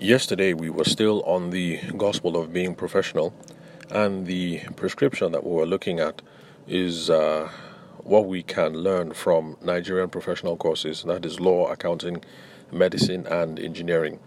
Yesterday, we were still on the gospel of being professional, and the prescription that we were looking at is uh, what we can learn from Nigerian professional courses that is, law, accounting, medicine, and engineering.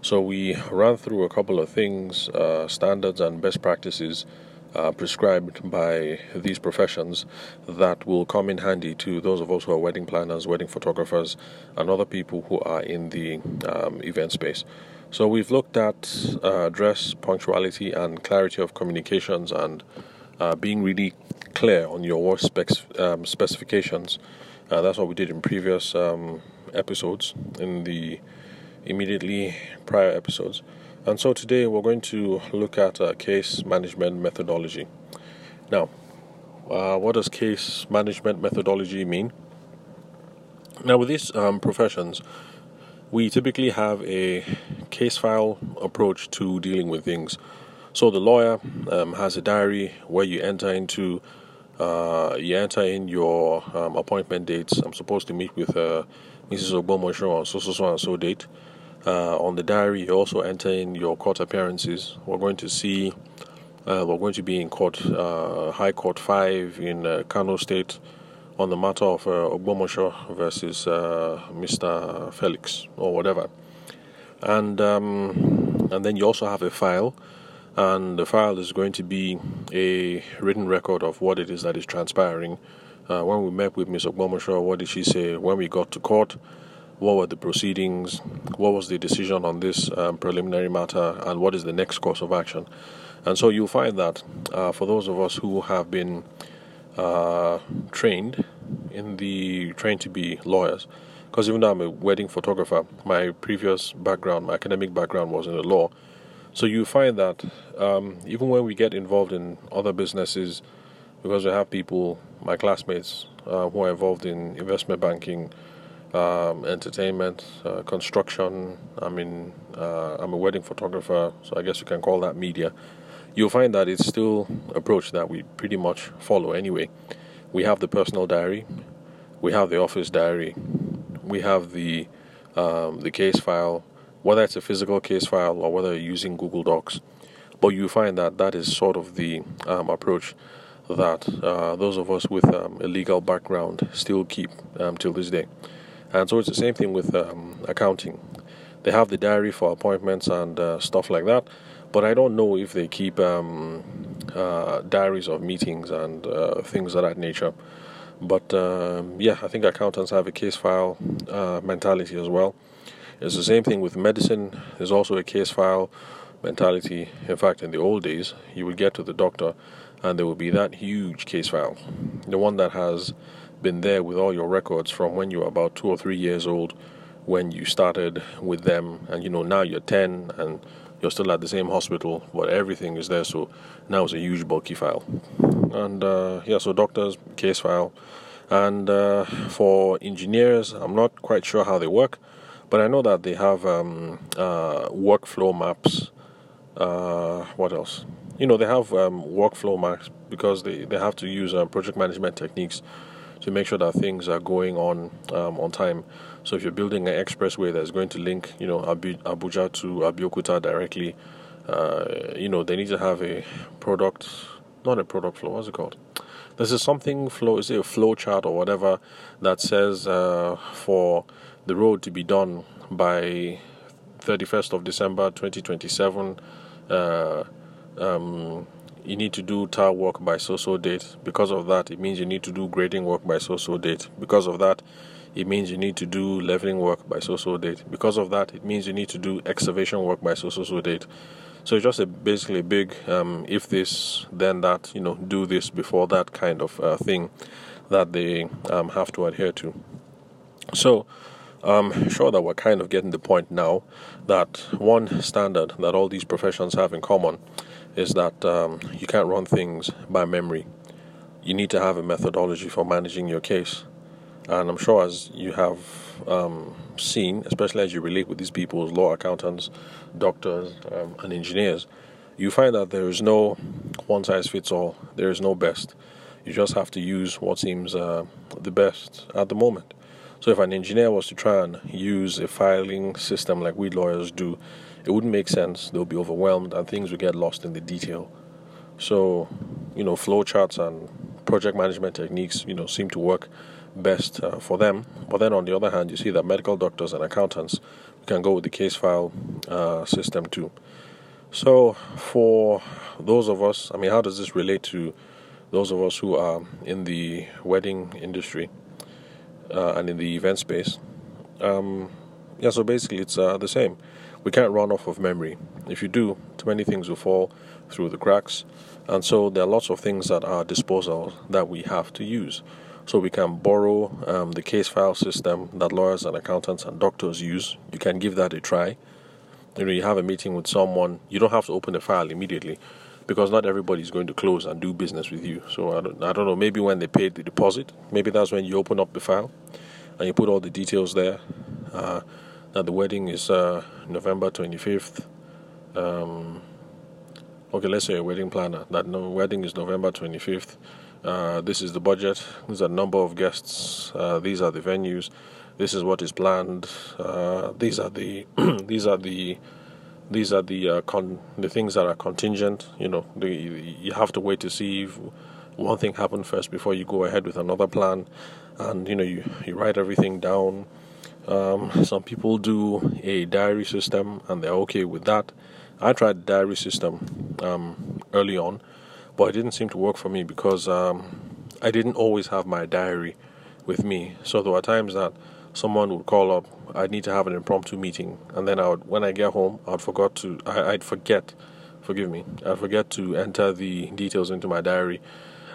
So, we ran through a couple of things, uh, standards, and best practices. Uh, prescribed by these professions that will come in handy to those of us who are wedding planners, wedding photographers, and other people who are in the um, event space. So we've looked at uh, dress, punctuality, and clarity of communications, and uh, being really clear on your work specs, um, specifications. Uh, that's what we did in previous um, episodes, in the immediately prior episodes. And so today we're going to look at uh, case management methodology. Now, uh, what does case management methodology mean? Now, with these um, professions, we typically have a case file approach to dealing with things. So the lawyer um, has a diary where you enter into uh, you enter in your um, appointment dates. I'm supposed to meet with uh, Mrs. Ogbomosho on so so so and so date. Uh, on the diary, you also enter in your court appearances. We're going to see. Uh, we're going to be in court, uh, High Court Five in uh, Kano State on the matter of uh, Ogbomosho versus uh, Mr. Felix or whatever. And um, and then you also have a file, and the file is going to be a written record of what it is that is transpiring. Uh, when we met with Ms. Ogbomosho, what did she say? When we got to court, what were the proceedings? What was the decision on this um, preliminary matter? And what is the next course of action? And so you'll find that uh, for those of us who have been uh, trained in the trained to be lawyers because even though I'm a wedding photographer, my previous background, my academic background was in the law. So you find that um, even when we get involved in other businesses, because we have people, my classmates, uh, who are involved in investment banking, um, entertainment, uh, construction. I mean, uh, I'm a wedding photographer, so I guess you can call that media you'll find that it's still approach that we pretty much follow anyway. We have the personal diary, we have the office diary, we have the um, the case file, whether it's a physical case file or whether you're using Google Docs. But you find that that is sort of the um, approach that uh, those of us with um, a legal background still keep um, till this day. And so it's the same thing with um, accounting. They have the diary for appointments and uh, stuff like that but I don't know if they keep um, uh, diaries of meetings and uh, things of that nature. But um, yeah, I think accountants have a case file uh, mentality as well. It's the same thing with medicine. There's also a case file mentality. In fact, in the old days, you would get to the doctor and there would be that huge case file, the one that has been there with all your records from when you were about two or three years old when you started with them, and you know now you're 10 and you're still at the same hospital, but everything is there. So now it's a huge bulky file. And uh, yeah, so doctors case file, and uh, for engineers, I'm not quite sure how they work, but I know that they have um, uh, workflow maps. Uh, what else? You know, they have um, workflow maps because they, they have to use uh, project management techniques to make sure that things are going on um, on time. So if you're building an expressway that's going to link, you know, Abuja to Abeokuta directly, uh, you know, they need to have a product, not a product flow. What's it called? This is something flow. Is it a flow chart or whatever that says uh, for the road to be done by 31st of December 2027? Uh, um, you need to do tar work by so so date. Because of that, it means you need to do grading work by so so date. Because of that, it means you need to do leveling work by so so date. Because of that, it means you need to do excavation work by so so so date. So it's just a basically a big um, if this then that you know do this before that kind of uh, thing that they um, have to adhere to. So I'm sure that we're kind of getting the point now that one standard that all these professions have in common is that um, you can't run things by memory. You need to have a methodology for managing your case. And I'm sure as you have um, seen, especially as you relate with these people, law accountants, doctors, um, and engineers, you find that there is no one size fits all. There is no best. You just have to use what seems uh, the best at the moment. So if an engineer was to try and use a filing system like we lawyers do, it wouldn't make sense. They'll be overwhelmed and things will get lost in the detail. So, you know, flowcharts and project management techniques, you know, seem to work best uh, for them. But then on the other hand, you see that medical doctors and accountants can go with the case file uh, system too. So, for those of us, I mean, how does this relate to those of us who are in the wedding industry uh, and in the event space? Um, yeah, so basically, it's uh, the same. We can't run off of memory. If you do, too many things will fall through the cracks. And so, there are lots of things at our disposal that we have to use. So we can borrow um, the case file system that lawyers and accountants and doctors use. You can give that a try. You know, you have a meeting with someone. You don't have to open the file immediately because not everybody is going to close and do business with you. So I don't, I don't know. Maybe when they paid the deposit, maybe that's when you open up the file and you put all the details there. Uh, that the wedding is uh, November 25th. Um, okay, let's say a wedding planner. That no wedding is November 25th. Uh, this is the budget. These are the number of guests. Uh, these are the venues. This is what is planned. Uh, these are the these are the these are the uh, con- the things that are contingent. You know, the, you have to wait to see if one thing happened first before you go ahead with another plan. And you know, you you write everything down. Um, some people do a diary system and they're okay with that. I tried diary system um, early on but it didn't seem to work for me because um, I didn't always have my diary with me. So there were times that someone would call up, I'd need to have an impromptu meeting, and then I would, when I get home, I'd forgot to, I, I'd forget, forgive me, I'd forget to enter the details into my diary.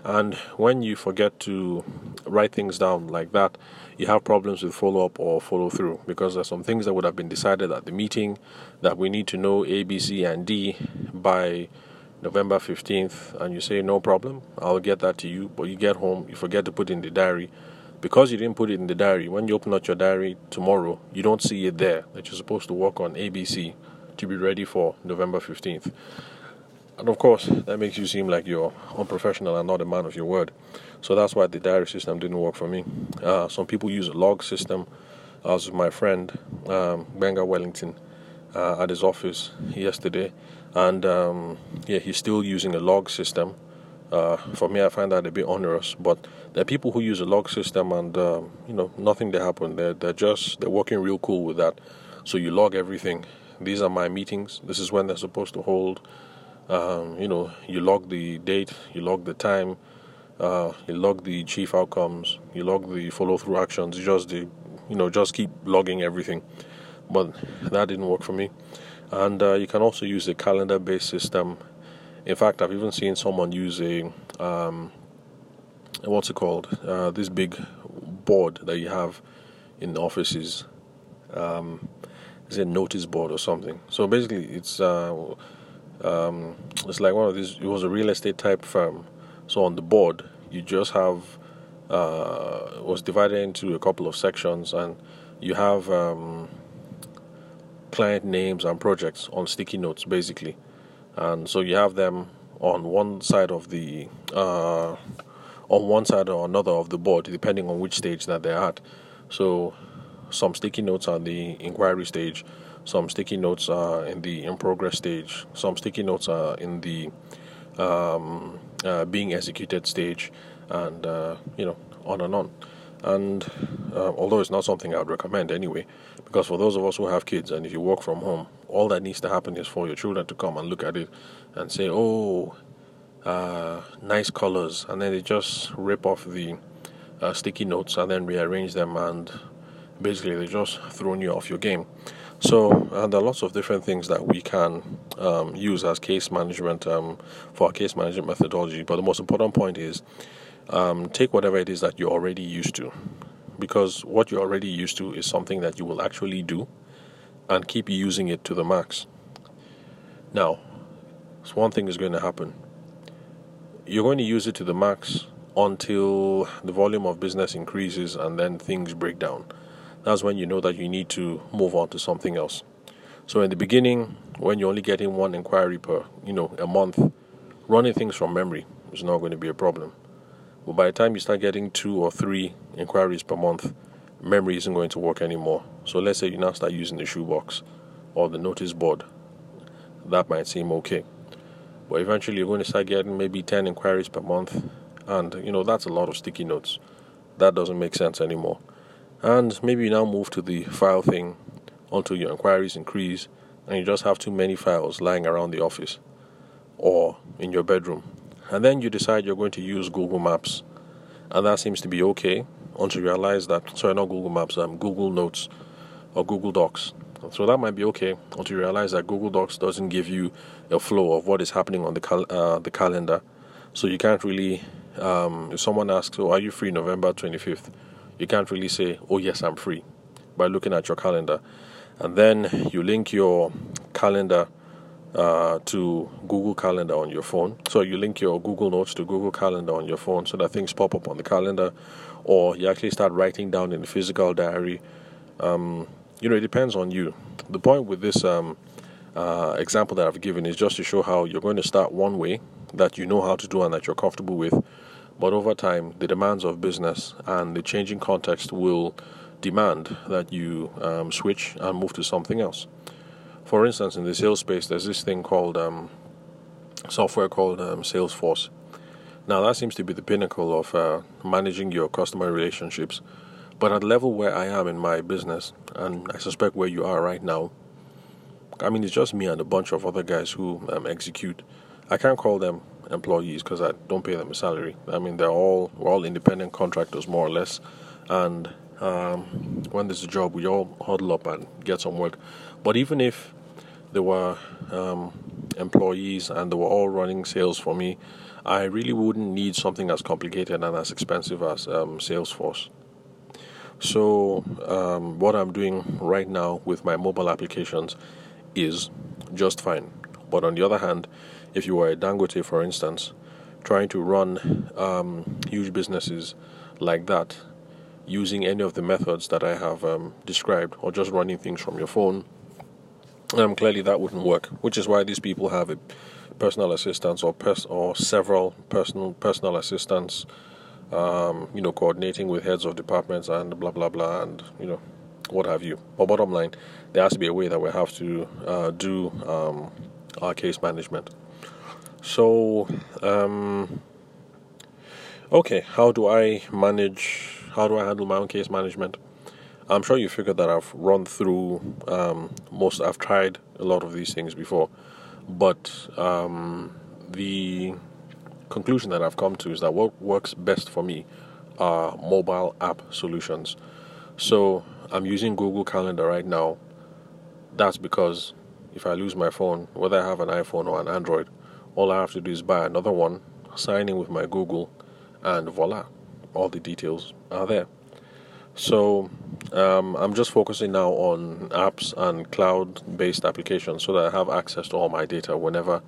And when you forget to write things down like that, you have problems with follow up or follow through because there's some things that would have been decided at the meeting that we need to know A, B, C, and D by November 15th, and you say, No problem, I'll get that to you. But you get home, you forget to put in the diary. Because you didn't put it in the diary, when you open up your diary tomorrow, you don't see it there that you're supposed to work on ABC to be ready for November 15th. And of course, that makes you seem like you're unprofessional and not a man of your word. So that's why the diary system didn't work for me. Uh, some people use a log system. I was with my friend, um, Benga Wellington, uh, at his office yesterday and um, yeah, he's still using a log system. Uh, for me, I find that a bit onerous. But there are people who use a log system, and uh, you know, nothing they happen. They're they're just they're working real cool with that. So you log everything. These are my meetings. This is when they're supposed to hold. Um, you know, you log the date, you log the time, uh, you log the chief outcomes, you log the follow through actions. You just the, you know, just keep logging everything. But that didn't work for me and uh, you can also use a calendar based system. In fact i've even seen someone use a um, what's it called? Uh, this big board that you have in offices. Um, it's a notice board or something? So basically it's uh, um, it's like one of these it was a real estate type firm. So on the board you just have uh, was divided into a couple of sections and you have um, client names and projects on sticky notes basically. And so you have them on one side of the uh, on one side or another of the board depending on which stage that they're at. So some sticky notes are the inquiry stage some sticky notes are in the in progress stage some sticky notes are in the um, uh, being executed stage and uh, you know on and on and uh, although it's not something I would recommend anyway, because for those of us who have kids and if you work from home, all that needs to happen is for your children to come and look at it and say, "Oh, uh, nice colors," and then they just rip off the uh, sticky notes and then rearrange them, and basically they just thrown you off your game. So there are lots of different things that we can um, use as case management um, for our case management methodology. But the most important point is um, take whatever it is that you're already used to because what you're already used to is something that you will actually do and keep using it to the max. Now, one thing is going to happen. You're going to use it to the max until the volume of business increases and then things break down. That's when you know that you need to move on to something else. So in the beginning, when you're only getting one inquiry per, you know, a month, running things from memory is not going to be a problem. But by the time you start getting two or three inquiries per month, memory isn't going to work anymore. So let's say you now start using the shoebox or the notice board. That might seem okay. But eventually you're going to start getting maybe 10 inquiries per month. And, you know, that's a lot of sticky notes. That doesn't make sense anymore. And maybe you now move to the file thing until your inquiries increase and you just have too many files lying around the office or in your bedroom. And then you decide you're going to use Google Maps. And that seems to be okay until you realize that, sorry, not Google Maps, um, Google Notes or Google Docs. So that might be okay until you realize that Google Docs doesn't give you a flow of what is happening on the cal- uh, the calendar. So you can't really, um, if someone asks, "Oh, are you free November 25th?" You can't really say, "Oh, yes, I'm free," by looking at your calendar, and then you link your calendar uh, to Google Calendar on your phone. So you link your Google Notes to Google Calendar on your phone so that things pop up on the calendar, or you actually start writing down in the physical diary. Um, you know, it depends on you. The point with this um, uh, example that I've given is just to show how you're going to start one way that you know how to do and that you're comfortable with, but over time, the demands of business and the changing context will demand that you um, switch and move to something else. For instance, in the sales space, there's this thing called um, software called um, Salesforce. Now, that seems to be the pinnacle of uh, managing your customer relationships. But at the level where I am in my business, and I suspect where you are right now, I mean, it's just me and a bunch of other guys who um, execute. I can't call them employees because I don't pay them a salary. I mean, they're all we're all independent contractors, more or less. And um, when there's a job, we all huddle up and get some work. But even if there were um, employees and they were all running sales for me, I really wouldn't need something as complicated and as expensive as um, Salesforce. So, um, what I'm doing right now with my mobile applications is just fine. But on the other hand, if you were a Dangote, for instance, trying to run um, huge businesses like that using any of the methods that I have um, described, or just running things from your phone, um, clearly that wouldn't work. Which is why these people have a personal assistants or pers- or several personal personal assistants, um, you know, coordinating with heads of departments and blah blah blah, and you know, what have you. But bottom line, there has to be a way that we have to uh, do um, our case management. So, um, okay, how do I manage? How do I handle my own case management? I'm sure you figured that I've run through um, most. I've tried a lot of these things before, but um, the conclusion that I've come to is that what works best for me are mobile app solutions. So I'm using Google Calendar right now. That's because if I lose my phone, whether I have an iPhone or an Android, all I have to do is buy another one, sign in with my Google, and voila, all the details are there. So um, I'm just focusing now on apps and cloud based applications so that I have access to all my data whenever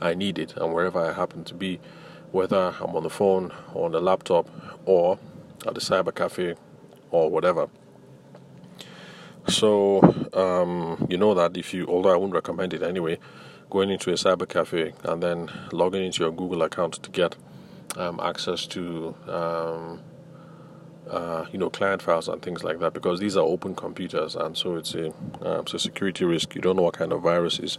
I need it and wherever I happen to be, whether I'm on the phone or on the laptop or at the cyber cafe or whatever. So um, you know that if you, although I wouldn't recommend it anyway, going into a cyber cafe and then logging into your Google account to get um, access to um, uh, you know, client files and things like that because these are open computers, and so it's a uh, it's a security risk. You don't know what kind of viruses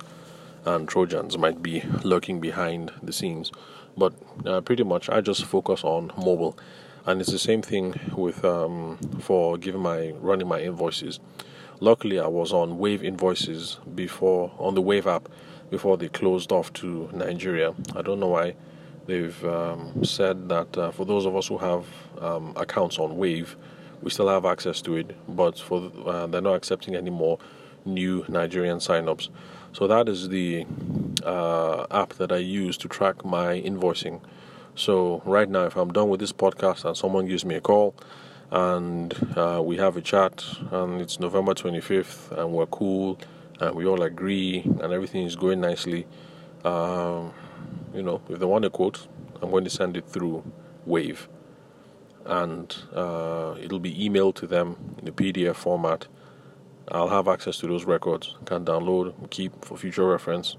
and trojans might be lurking behind the scenes. But uh, pretty much, I just focus on mobile, and it's the same thing with um, for giving my running my invoices. Luckily, I was on Wave Invoices before on the Wave app before they closed off to Nigeria. I don't know why They've um, said that uh, for those of us who have um, accounts on Wave, we still have access to it, but for uh, they're not accepting any more new Nigerian signups. So that is the uh, app that I use to track my invoicing. So right now, if I'm done with this podcast and someone gives me a call and uh, we have a chat and it's November 25th and we're cool and we all agree and everything is going nicely. Um, you know, if they want a quote, I'm going to send it through Wave, and uh, it'll be emailed to them in a PDF format. I'll have access to those records, can download, keep for future reference,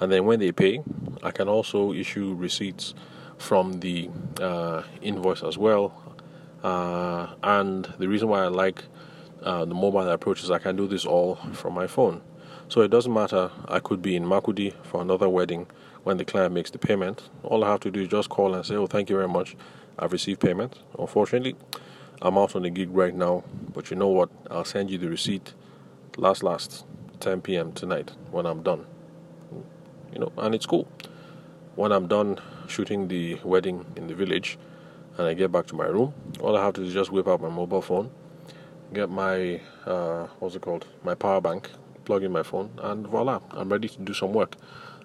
and then when they pay, I can also issue receipts from the uh, invoice as well, Uh, and the reason why I like uh, the mobile approach is I can do this all from my phone. So it doesn't matter. I could be in Makurdi for another wedding when the client makes the payment. All I have to do is just call and say, "Oh, thank you very much. I've received payment." Unfortunately, I'm out on a gig right now, but you know what? I'll send you the receipt last last 10 p.m. tonight when I'm done. You know, and it's cool. When I'm done shooting the wedding in the village and I get back to my room, all I have to do is just whip out my mobile phone, get my uh, what's it called, my power bank, plug in my phone, and voila, I'm ready to do some work.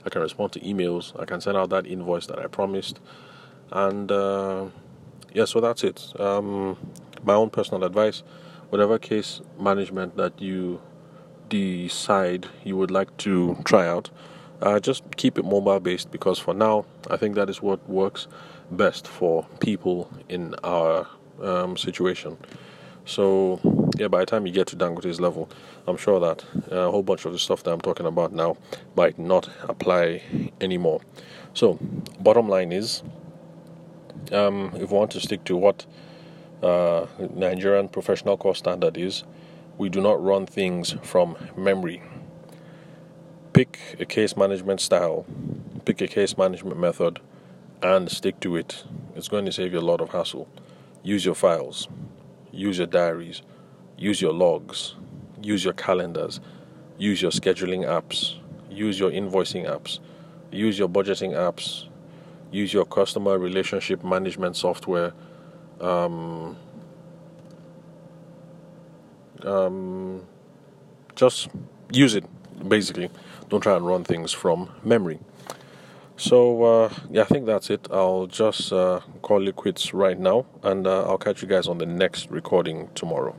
I can respond to emails. I can send out that invoice that I promised, and uh, yeah, so that's it. Um, my own personal advice: whatever case management that you decide you would like to try out, uh, just keep it mobile based because for now, I think that is what works best for people in our um, situation. So, yeah, by the time you get to Dangote's level, I'm sure that a whole bunch of the stuff that I'm talking about now might not apply anymore. So, bottom line is, um, if we want to stick to what uh, Nigerian professional course standard is, we do not run things from memory. Pick a case management style, pick a case management method, and stick to it. It's going to save you a lot of hassle. Use your files use your diaries, use your logs, use your calendars, use your scheduling apps, use your invoicing apps, use your budgeting apps, use your customer relationship management software. Um, um, just use it, basically. Don't try and run things from memory. So uh, yeah, I think that's it. I'll just uh, call it quits right now, and uh, I'll catch you guys on the next recording tomorrow.